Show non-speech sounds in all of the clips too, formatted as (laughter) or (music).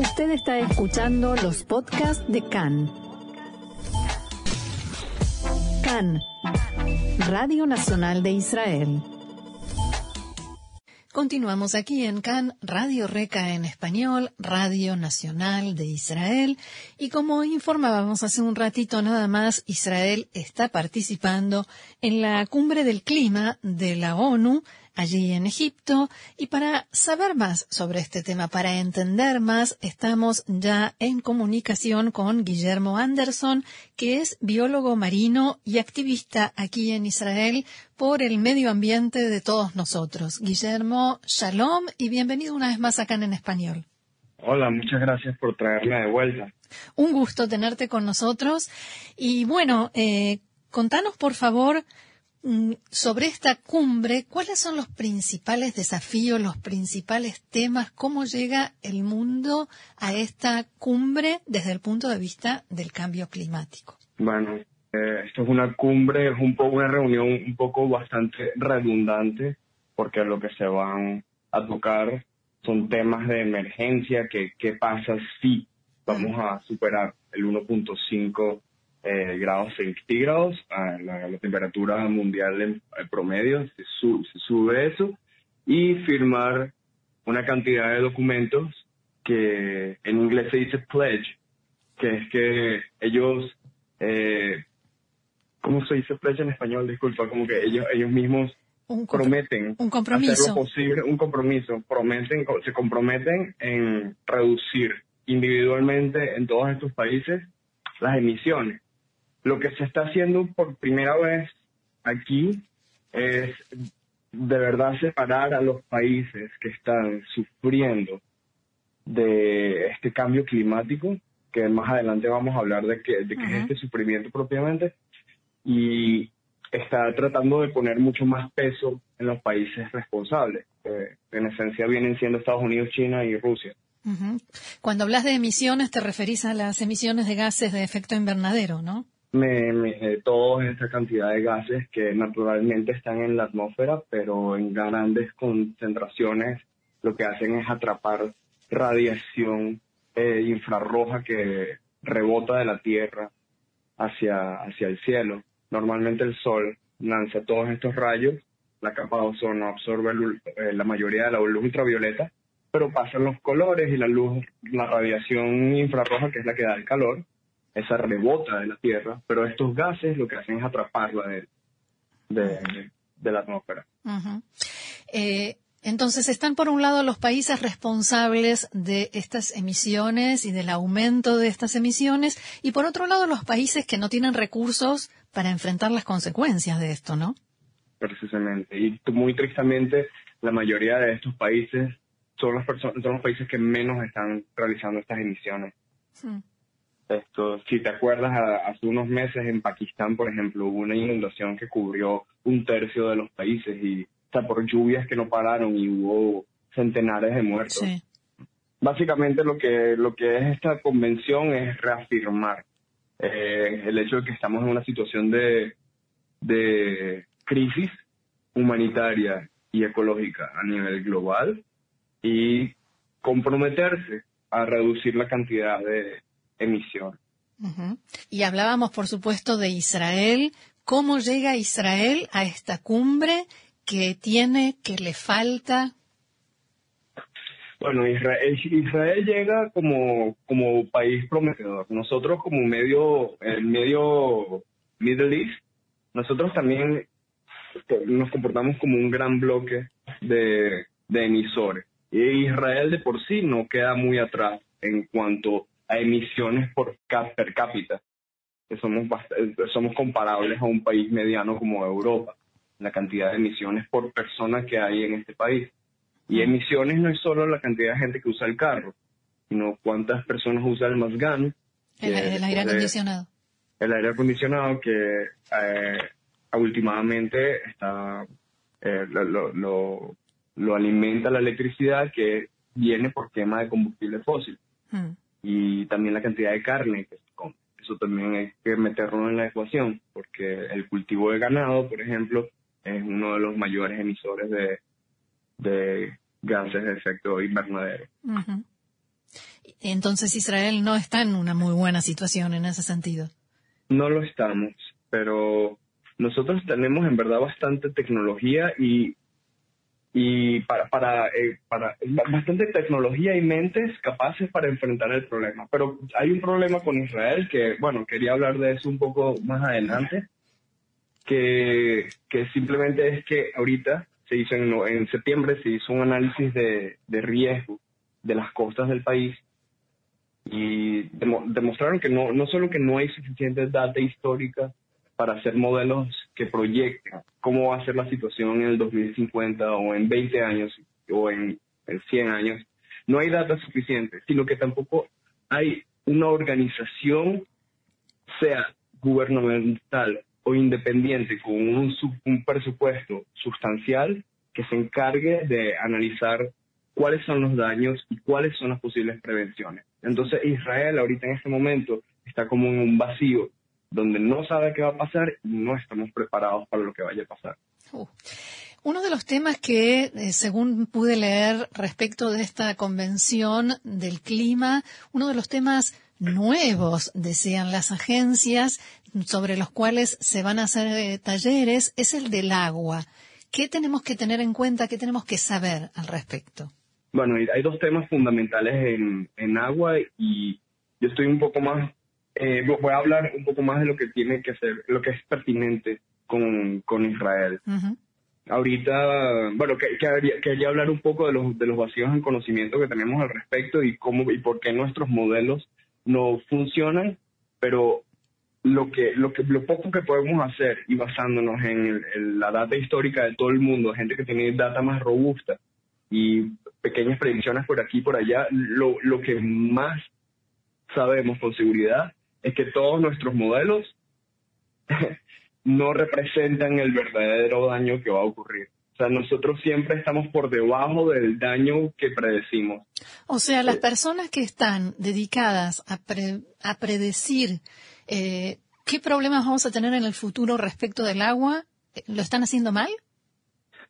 Usted está escuchando los podcasts de CAN. CAN, Radio Nacional de Israel. Continuamos aquí en CAN, Radio Reca en español, Radio Nacional de Israel. Y como informábamos hace un ratito nada más, Israel está participando en la cumbre del clima de la ONU allí en Egipto. Y para saber más sobre este tema, para entender más, estamos ya en comunicación con Guillermo Anderson, que es biólogo marino y activista aquí en Israel por el medio ambiente de todos nosotros. Guillermo, shalom y bienvenido una vez más acá en español. Hola, muchas gracias por traerme de vuelta. Un gusto tenerte con nosotros. Y bueno, eh, contanos por favor sobre esta cumbre, ¿cuáles son los principales desafíos, los principales temas? ¿Cómo llega el mundo a esta cumbre desde el punto de vista del cambio climático? Bueno, eh, esto es una cumbre, es un poco una reunión un poco bastante redundante, porque lo que se van a tocar son temas de emergencia, que qué pasa si vamos a superar el 1.5 eh, grados centígrados, a la, temperatura mundial en, promedio, se, sube eso, y firmar una cantidad de documentos que en inglés se dice pledge, que es que ellos, eh, ¿cómo se dice pledge en español? Disculpa, como que ellos, ellos mismos prometen un compromiso. hacer lo posible, un compromiso, prometen, se comprometen en reducir individualmente en todos estos países las emisiones. Lo que se está haciendo por primera vez aquí es de verdad separar a los países que están sufriendo de este cambio climático, que más adelante vamos a hablar de qué de es este sufrimiento propiamente, y está tratando de poner mucho más peso en los países responsables, que en esencia vienen siendo Estados Unidos, China y Rusia. Cuando hablas de emisiones, te referís a las emisiones de gases de efecto invernadero, ¿no? Me, me, toda esta cantidad de gases que naturalmente están en la atmósfera, pero en grandes concentraciones lo que hacen es atrapar radiación eh, infrarroja que rebota de la Tierra hacia, hacia el cielo. Normalmente el Sol lanza todos estos rayos, la capa de ozono absorbe eh, la mayoría de la luz ultravioleta, pero pasan los colores y la luz, la radiación infrarroja, que es la que da el calor, esa rebota de la Tierra, pero estos gases lo que hacen es atraparla de, de, la atmósfera. Eh, entonces, están por un lado los países responsables de estas emisiones y del aumento de estas emisiones, y por otro lado los países que no tienen recursos para enfrentar las consecuencias de esto, ¿no? Precisamente. Y muy tristemente, la mayoría de estos países son los, son los países que menos están realizando estas emisiones. Esto, si te acuerdas, hace unos meses en Pakistán, por ejemplo, hubo una inundación que cubrió un tercio de los países y o por lluvias que no pararon y hubo centenares de muertos. Básicamente lo que lo que es esta convención es reafirmar eh, el hecho de que estamos en una situación de, de crisis humanitaria y ecológica a nivel global y comprometerse a reducir la cantidad de emisión. Y hablábamos, por supuesto, de Israel. ¿Cómo llega Israel a esta cumbre? ¿Qué tiene? ¿Qué le falta? Bueno, Israel, Israel llega como, como país prometedor. Nosotros como medio, el medio Middle East, nosotros también nos comportamos como un gran bloque de, de emisores. Y Israel de por sí no queda muy atrás en cuanto a emisiones por per cápita, que somos, somos comparables a un país mediano como Europa, la cantidad de emisiones por persona que hay en este país. Y emisiones no es solo la cantidad de gente que usa el carro, sino cuántas personas usan el mazgán. El, el aire acondicionado. El aire acondicionado que eh, últimamente está, eh, lo, lo, lo, alimenta la electricidad que viene por quema de combustible fósil. Hmm y también la cantidad de carne que se come. Eso también hay que meterlo en la ecuación, porque el cultivo de ganado, por ejemplo, es uno de los mayores emisores de, de gases de efecto invernadero. Entonces Israel no está en una muy buena situación en ese sentido. No lo estamos, pero nosotros tenemos en verdad bastante tecnología y y para para eh, para bastante tecnología y mentes capaces para enfrentar el problema. Pero hay un problema con Israel que bueno quería hablar de eso un poco más adelante que que simplemente es que ahorita se hizo en, en septiembre se hizo un análisis de, de riesgo de las costas del país y demostraron que no, no solo que no hay suficiente data histórica para hacer modelos que proyecten cómo va a ser la situación en el 2050 o en 20 años o en, en 100 años, no hay data suficiente, sino que tampoco hay una organización, sea gubernamental o independiente, con un, un presupuesto sustancial que se encargue de analizar cuáles son los daños y cuáles son las posibles prevenciones. Entonces Israel ahorita en este momento está como en un vacío donde no sabe qué va a pasar y no estamos preparados para lo que vaya a pasar. Uh. Uno de los temas que, eh, según pude leer respecto de esta convención del clima, uno de los temas nuevos, decían las agencias, sobre los cuales se van a hacer eh, talleres, es el del agua. ¿Qué tenemos que tener en cuenta, qué tenemos que saber al respecto? Bueno, hay dos temas fundamentales en, en agua y yo estoy un poco más, eh, voy a hablar un poco más de lo que tiene que ser, lo que es pertinente con, con Israel. Ahorita, bueno, que, quería hablar un poco de los, de los vacíos en conocimiento que tenemos al respecto y cómo y por qué nuestros modelos no funcionan, pero lo que lo que lo poco que podemos hacer y basándonos en, la data histórica de todo el mundo, gente que tiene data más robusta y pequeñas predicciones por aquí y por allá, lo, lo que más sabemos con seguridad es que todos nuestros modelos (laughs) no representan el verdadero daño que va a ocurrir. O sea, nosotros siempre estamos por debajo del daño que predecimos. O sea, las personas que están dedicadas a, a predecir eh, qué problemas vamos a tener en el futuro respecto del agua, ¿lo están haciendo mal?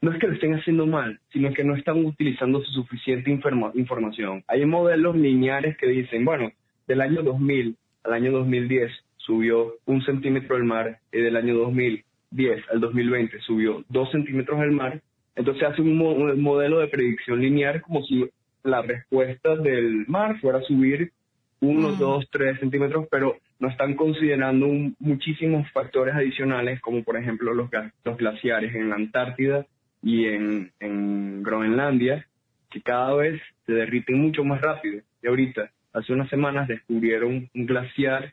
no es que lo estén haciendo mal, sino que no están utilizando su suficiente información. Hay modelos lineares que dicen, bueno, del año 2000 al año 2010 subió un centímetro el mar y del año 2010 al 2020 subió dos centímetros el mar. Entonces hace un, modelo de predicción lineal como si la respuesta del mar fuera a subir uno, mm. dos, tres centímetros, pero no están considerando muchísimos factores adicionales, como por ejemplo los, los glaciares en la Antártida y en, en Groenlandia, que cada vez se derriten mucho más rápido. Y ahorita, hace unas semanas, descubrieron un glaciar,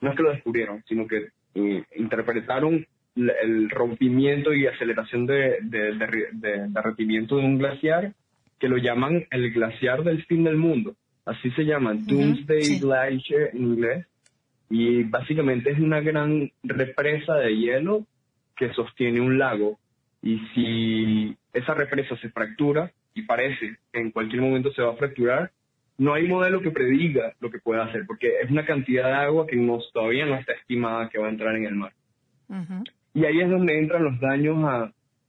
no es que lo descubrieron, sino que eh, interpretaron el rompimiento y aceleración de, de, de, derretimiento de un glaciar que lo llaman el glaciar del fin del mundo. Así se llama, Doomsday Glacier en inglés. Y básicamente es una gran represa de hielo que sostiene un lago y si esa represa se fractura, y parece que en cualquier momento se va a fracturar, no hay modelo que prediga lo que pueda hacer, porque es una cantidad de agua que todavía no está estimada que va a entrar en el mar. Y ahí es donde entran los daños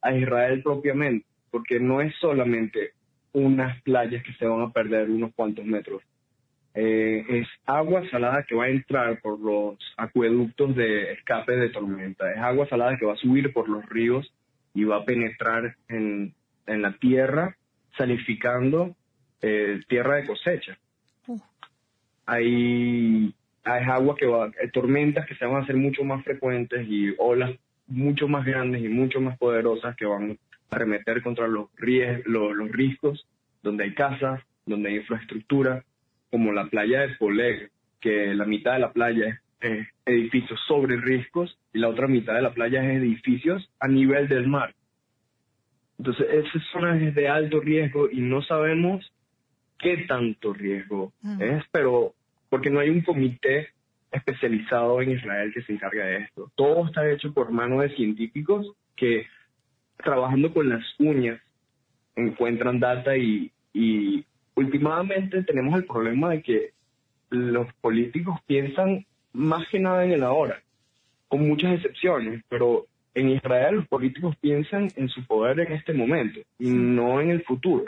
a, Israel propiamente, porque no es solamente unas playas que se van a perder unos cuantos metros. Eh, es agua salada que va a entrar por los acueductos de escape de tormenta, es agua salada que va a subir por los ríos y va a penetrar en, en la tierra, salificando eh, tierra de cosecha. Hay, hay agua que va, hay tormentas que se van a hacer mucho más frecuentes y olas mucho más grandes y mucho más poderosas que van a remeter contra los, los, los riscos, donde hay casas, donde hay infraestructura, como la playa de Poleg, que la mitad de la playa es eh, edificios sobre riscos y la otra mitad de la playa es edificios a nivel del mar. Entonces, esas zonas es de alto riesgo y no sabemos qué tanto riesgo mm. es, pero porque no hay un comité especializado en Israel que se encarga de esto. Todo está hecho por manos de científicos que trabajando con las uñas encuentran data y, y últimamente tenemos el problema de que los políticos piensan más que nada en el ahora, con muchas excepciones, pero en Israel los políticos piensan en su poder en este momento y no en el futuro.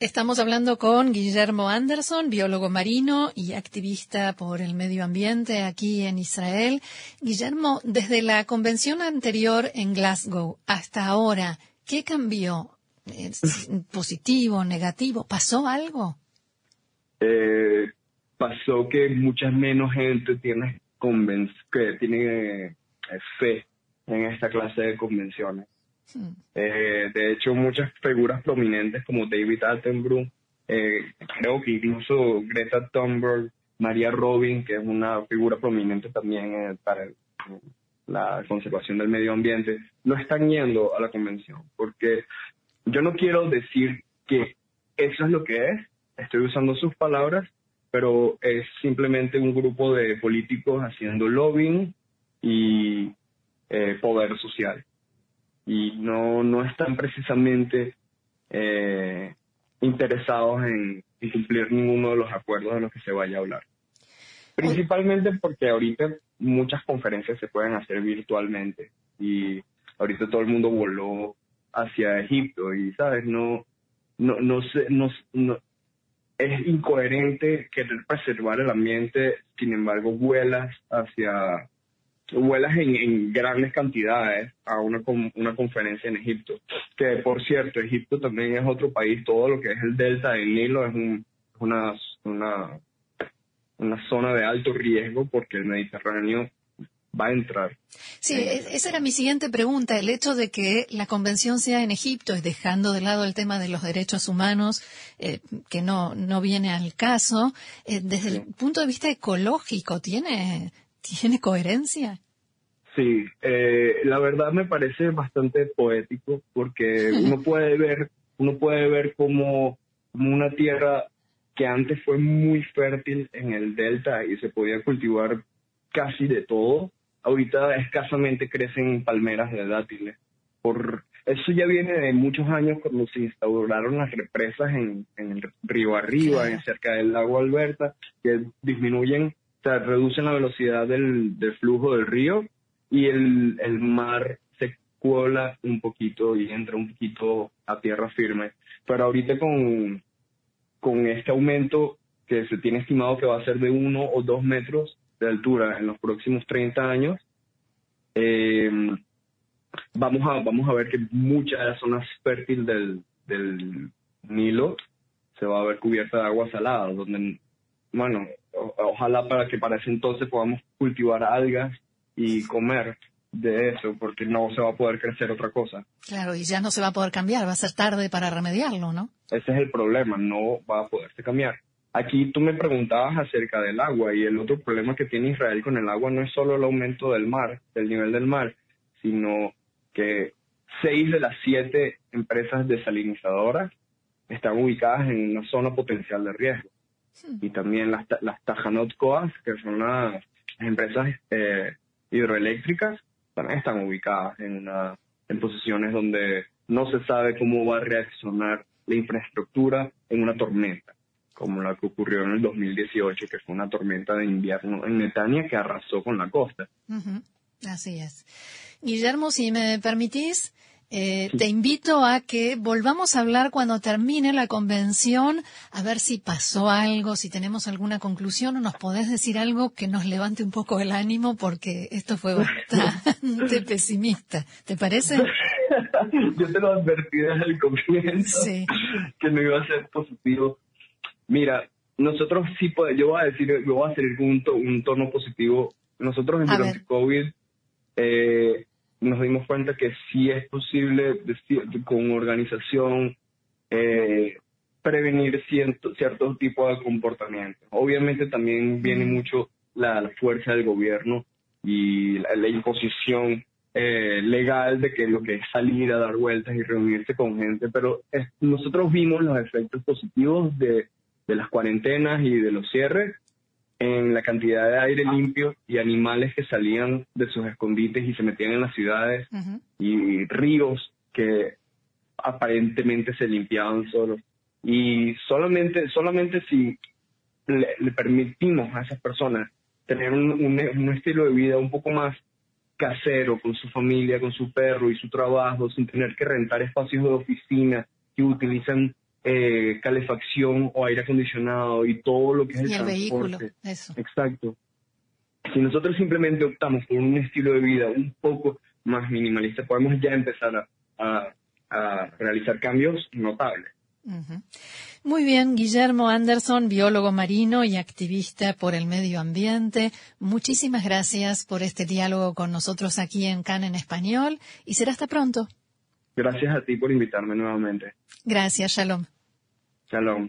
Estamos hablando con Guillermo Anderson, biólogo marino y activista por el medio ambiente aquí en Israel. Guillermo, desde la convención anterior en Glasgow hasta ahora, ¿qué cambió? ¿Positivo, negativo? ¿Pasó algo? Eh, pasó que mucha menos gente tiene, que tiene eh, fe en esta clase de convenciones. Eh, de hecho, muchas figuras prominentes como David Attenborough, eh, creo que incluso Greta Thunberg, María Robin, que es una figura prominente también eh, para la conservación del medio ambiente, no están yendo a la convención, porque yo no quiero decir que eso es lo que es, estoy usando sus palabras, pero es simplemente un grupo de políticos haciendo lobbying y poder social y no, no están precisamente eh, interesados en, cumplir ninguno de los acuerdos de los que se vaya a hablar. Principalmente porque ahorita muchas conferencias se pueden hacer virtualmente y ahorita todo el mundo voló hacia Egipto y, ¿sabes? No, no, no, sé, no, no es incoherente querer preservar el ambiente, sin embargo vuelas hacia vuelas en, grandes cantidades a una, una conferencia en Egipto. Que por cierto, Egipto también es otro país, todo lo que es el delta del Nilo es una, una, una zona de alto riesgo porque el Mediterráneo va a entrar. Sí, e-, esa era mi siguiente pregunta. El hecho de que la convención sea en Egipto, es dejando de lado el tema de los derechos humanos, eh, que no, no viene al caso, eh, desde el punto de vista ecológico, ¿tiene ¿Tiene coherencia? Sí, eh, la verdad me parece bastante poético porque (laughs) uno puede ver, uno puede ver como, una tierra que antes fue muy fértil en el delta y se podía cultivar casi de todo, ahorita escasamente crecen palmeras de dátiles. Por eso ya viene de muchos años cuando se instauraron las represas en, el río arriba, en cerca del lago Alberta, que disminuyen sea, reducen la velocidad del, flujo del río y el, el mar se cuela un poquito y entra un poquito a tierra firme. Pero ahorita con, con este aumento que se tiene estimado que va a ser de uno o dos metros de altura en los próximos 30 años, eh, vamos, a, vamos a ver que muchas de las zonas fértiles del, del Nilo se va a ver cubierta de agua salada, donde, bueno, ojalá para que para ese entonces podamos cultivar algas y comer de eso, porque no se va a poder crecer otra cosa. Claro, y ya no se va a poder cambiar, va a ser tarde para remediarlo, ¿no? Ese es el problema, no va a poderse cambiar. Aquí tú me preguntabas acerca del agua y el otro problema que tiene Israel con el agua no es solo el aumento del mar, del nivel del mar, sino que seis de las siete empresas desalinizadoras están ubicadas en una zona potencial de riesgo. Hmm. y también las, las Tajanot Coas, que son las, empresas eh, hidroeléctricas, también están ubicadas en, una, en posiciones donde no se sabe cómo va a reaccionar la infraestructura en una tormenta, como la que ocurrió en el 2018, que fue una tormenta de invierno en Netania que arrasó con la costa. Así es. Guillermo, si me permitís, eh, te invito a que volvamos a hablar cuando termine la convención, a ver si pasó algo, si tenemos alguna conclusión o nos podés decir algo que nos levante un poco el ánimo porque esto fue bastante (laughs) pesimista. ¿Te parece? Yo te lo advertí desde el comienzo que no iba a ser positivo. Mira, nosotros sí podemos, yo voy a decir, yo voy a hacer un, un tono positivo. Nosotros en el COVID eh, nos dimos cuenta que sí es posible con organización eh, prevenir cierto, cierto tipo de comportamiento. Obviamente también viene mucho la, fuerza del gobierno y la, imposición eh, legal de que lo que es salir a dar vueltas y reunirse con gente, pero nosotros vimos los efectos positivos de, de las cuarentenas y de los cierres en la cantidad de aire limpio y animales que salían de sus escondites y se metían en las ciudades y ríos que aparentemente se limpiaban solos. Y solamente, solamente si le, permitimos a esas personas tener un, un, estilo de vida un poco más casero con su familia, con su perro y su trabajo, sin tener que rentar espacios de oficina que utilizan eh, calefacción o aire acondicionado y todo lo que es el, y el transporte. vehículo, eso. Exacto. Si nosotros simplemente optamos por un estilo de vida un poco más minimalista, podemos ya empezar a, a, a realizar cambios notables. Muy bien, Guillermo Anderson, biólogo marino y activista por el medio ambiente. Muchísimas gracias por este diálogo con nosotros aquí en CAN en español y será hasta pronto. Gracias a ti por invitarme nuevamente. Gracias, Shalom. Shalom.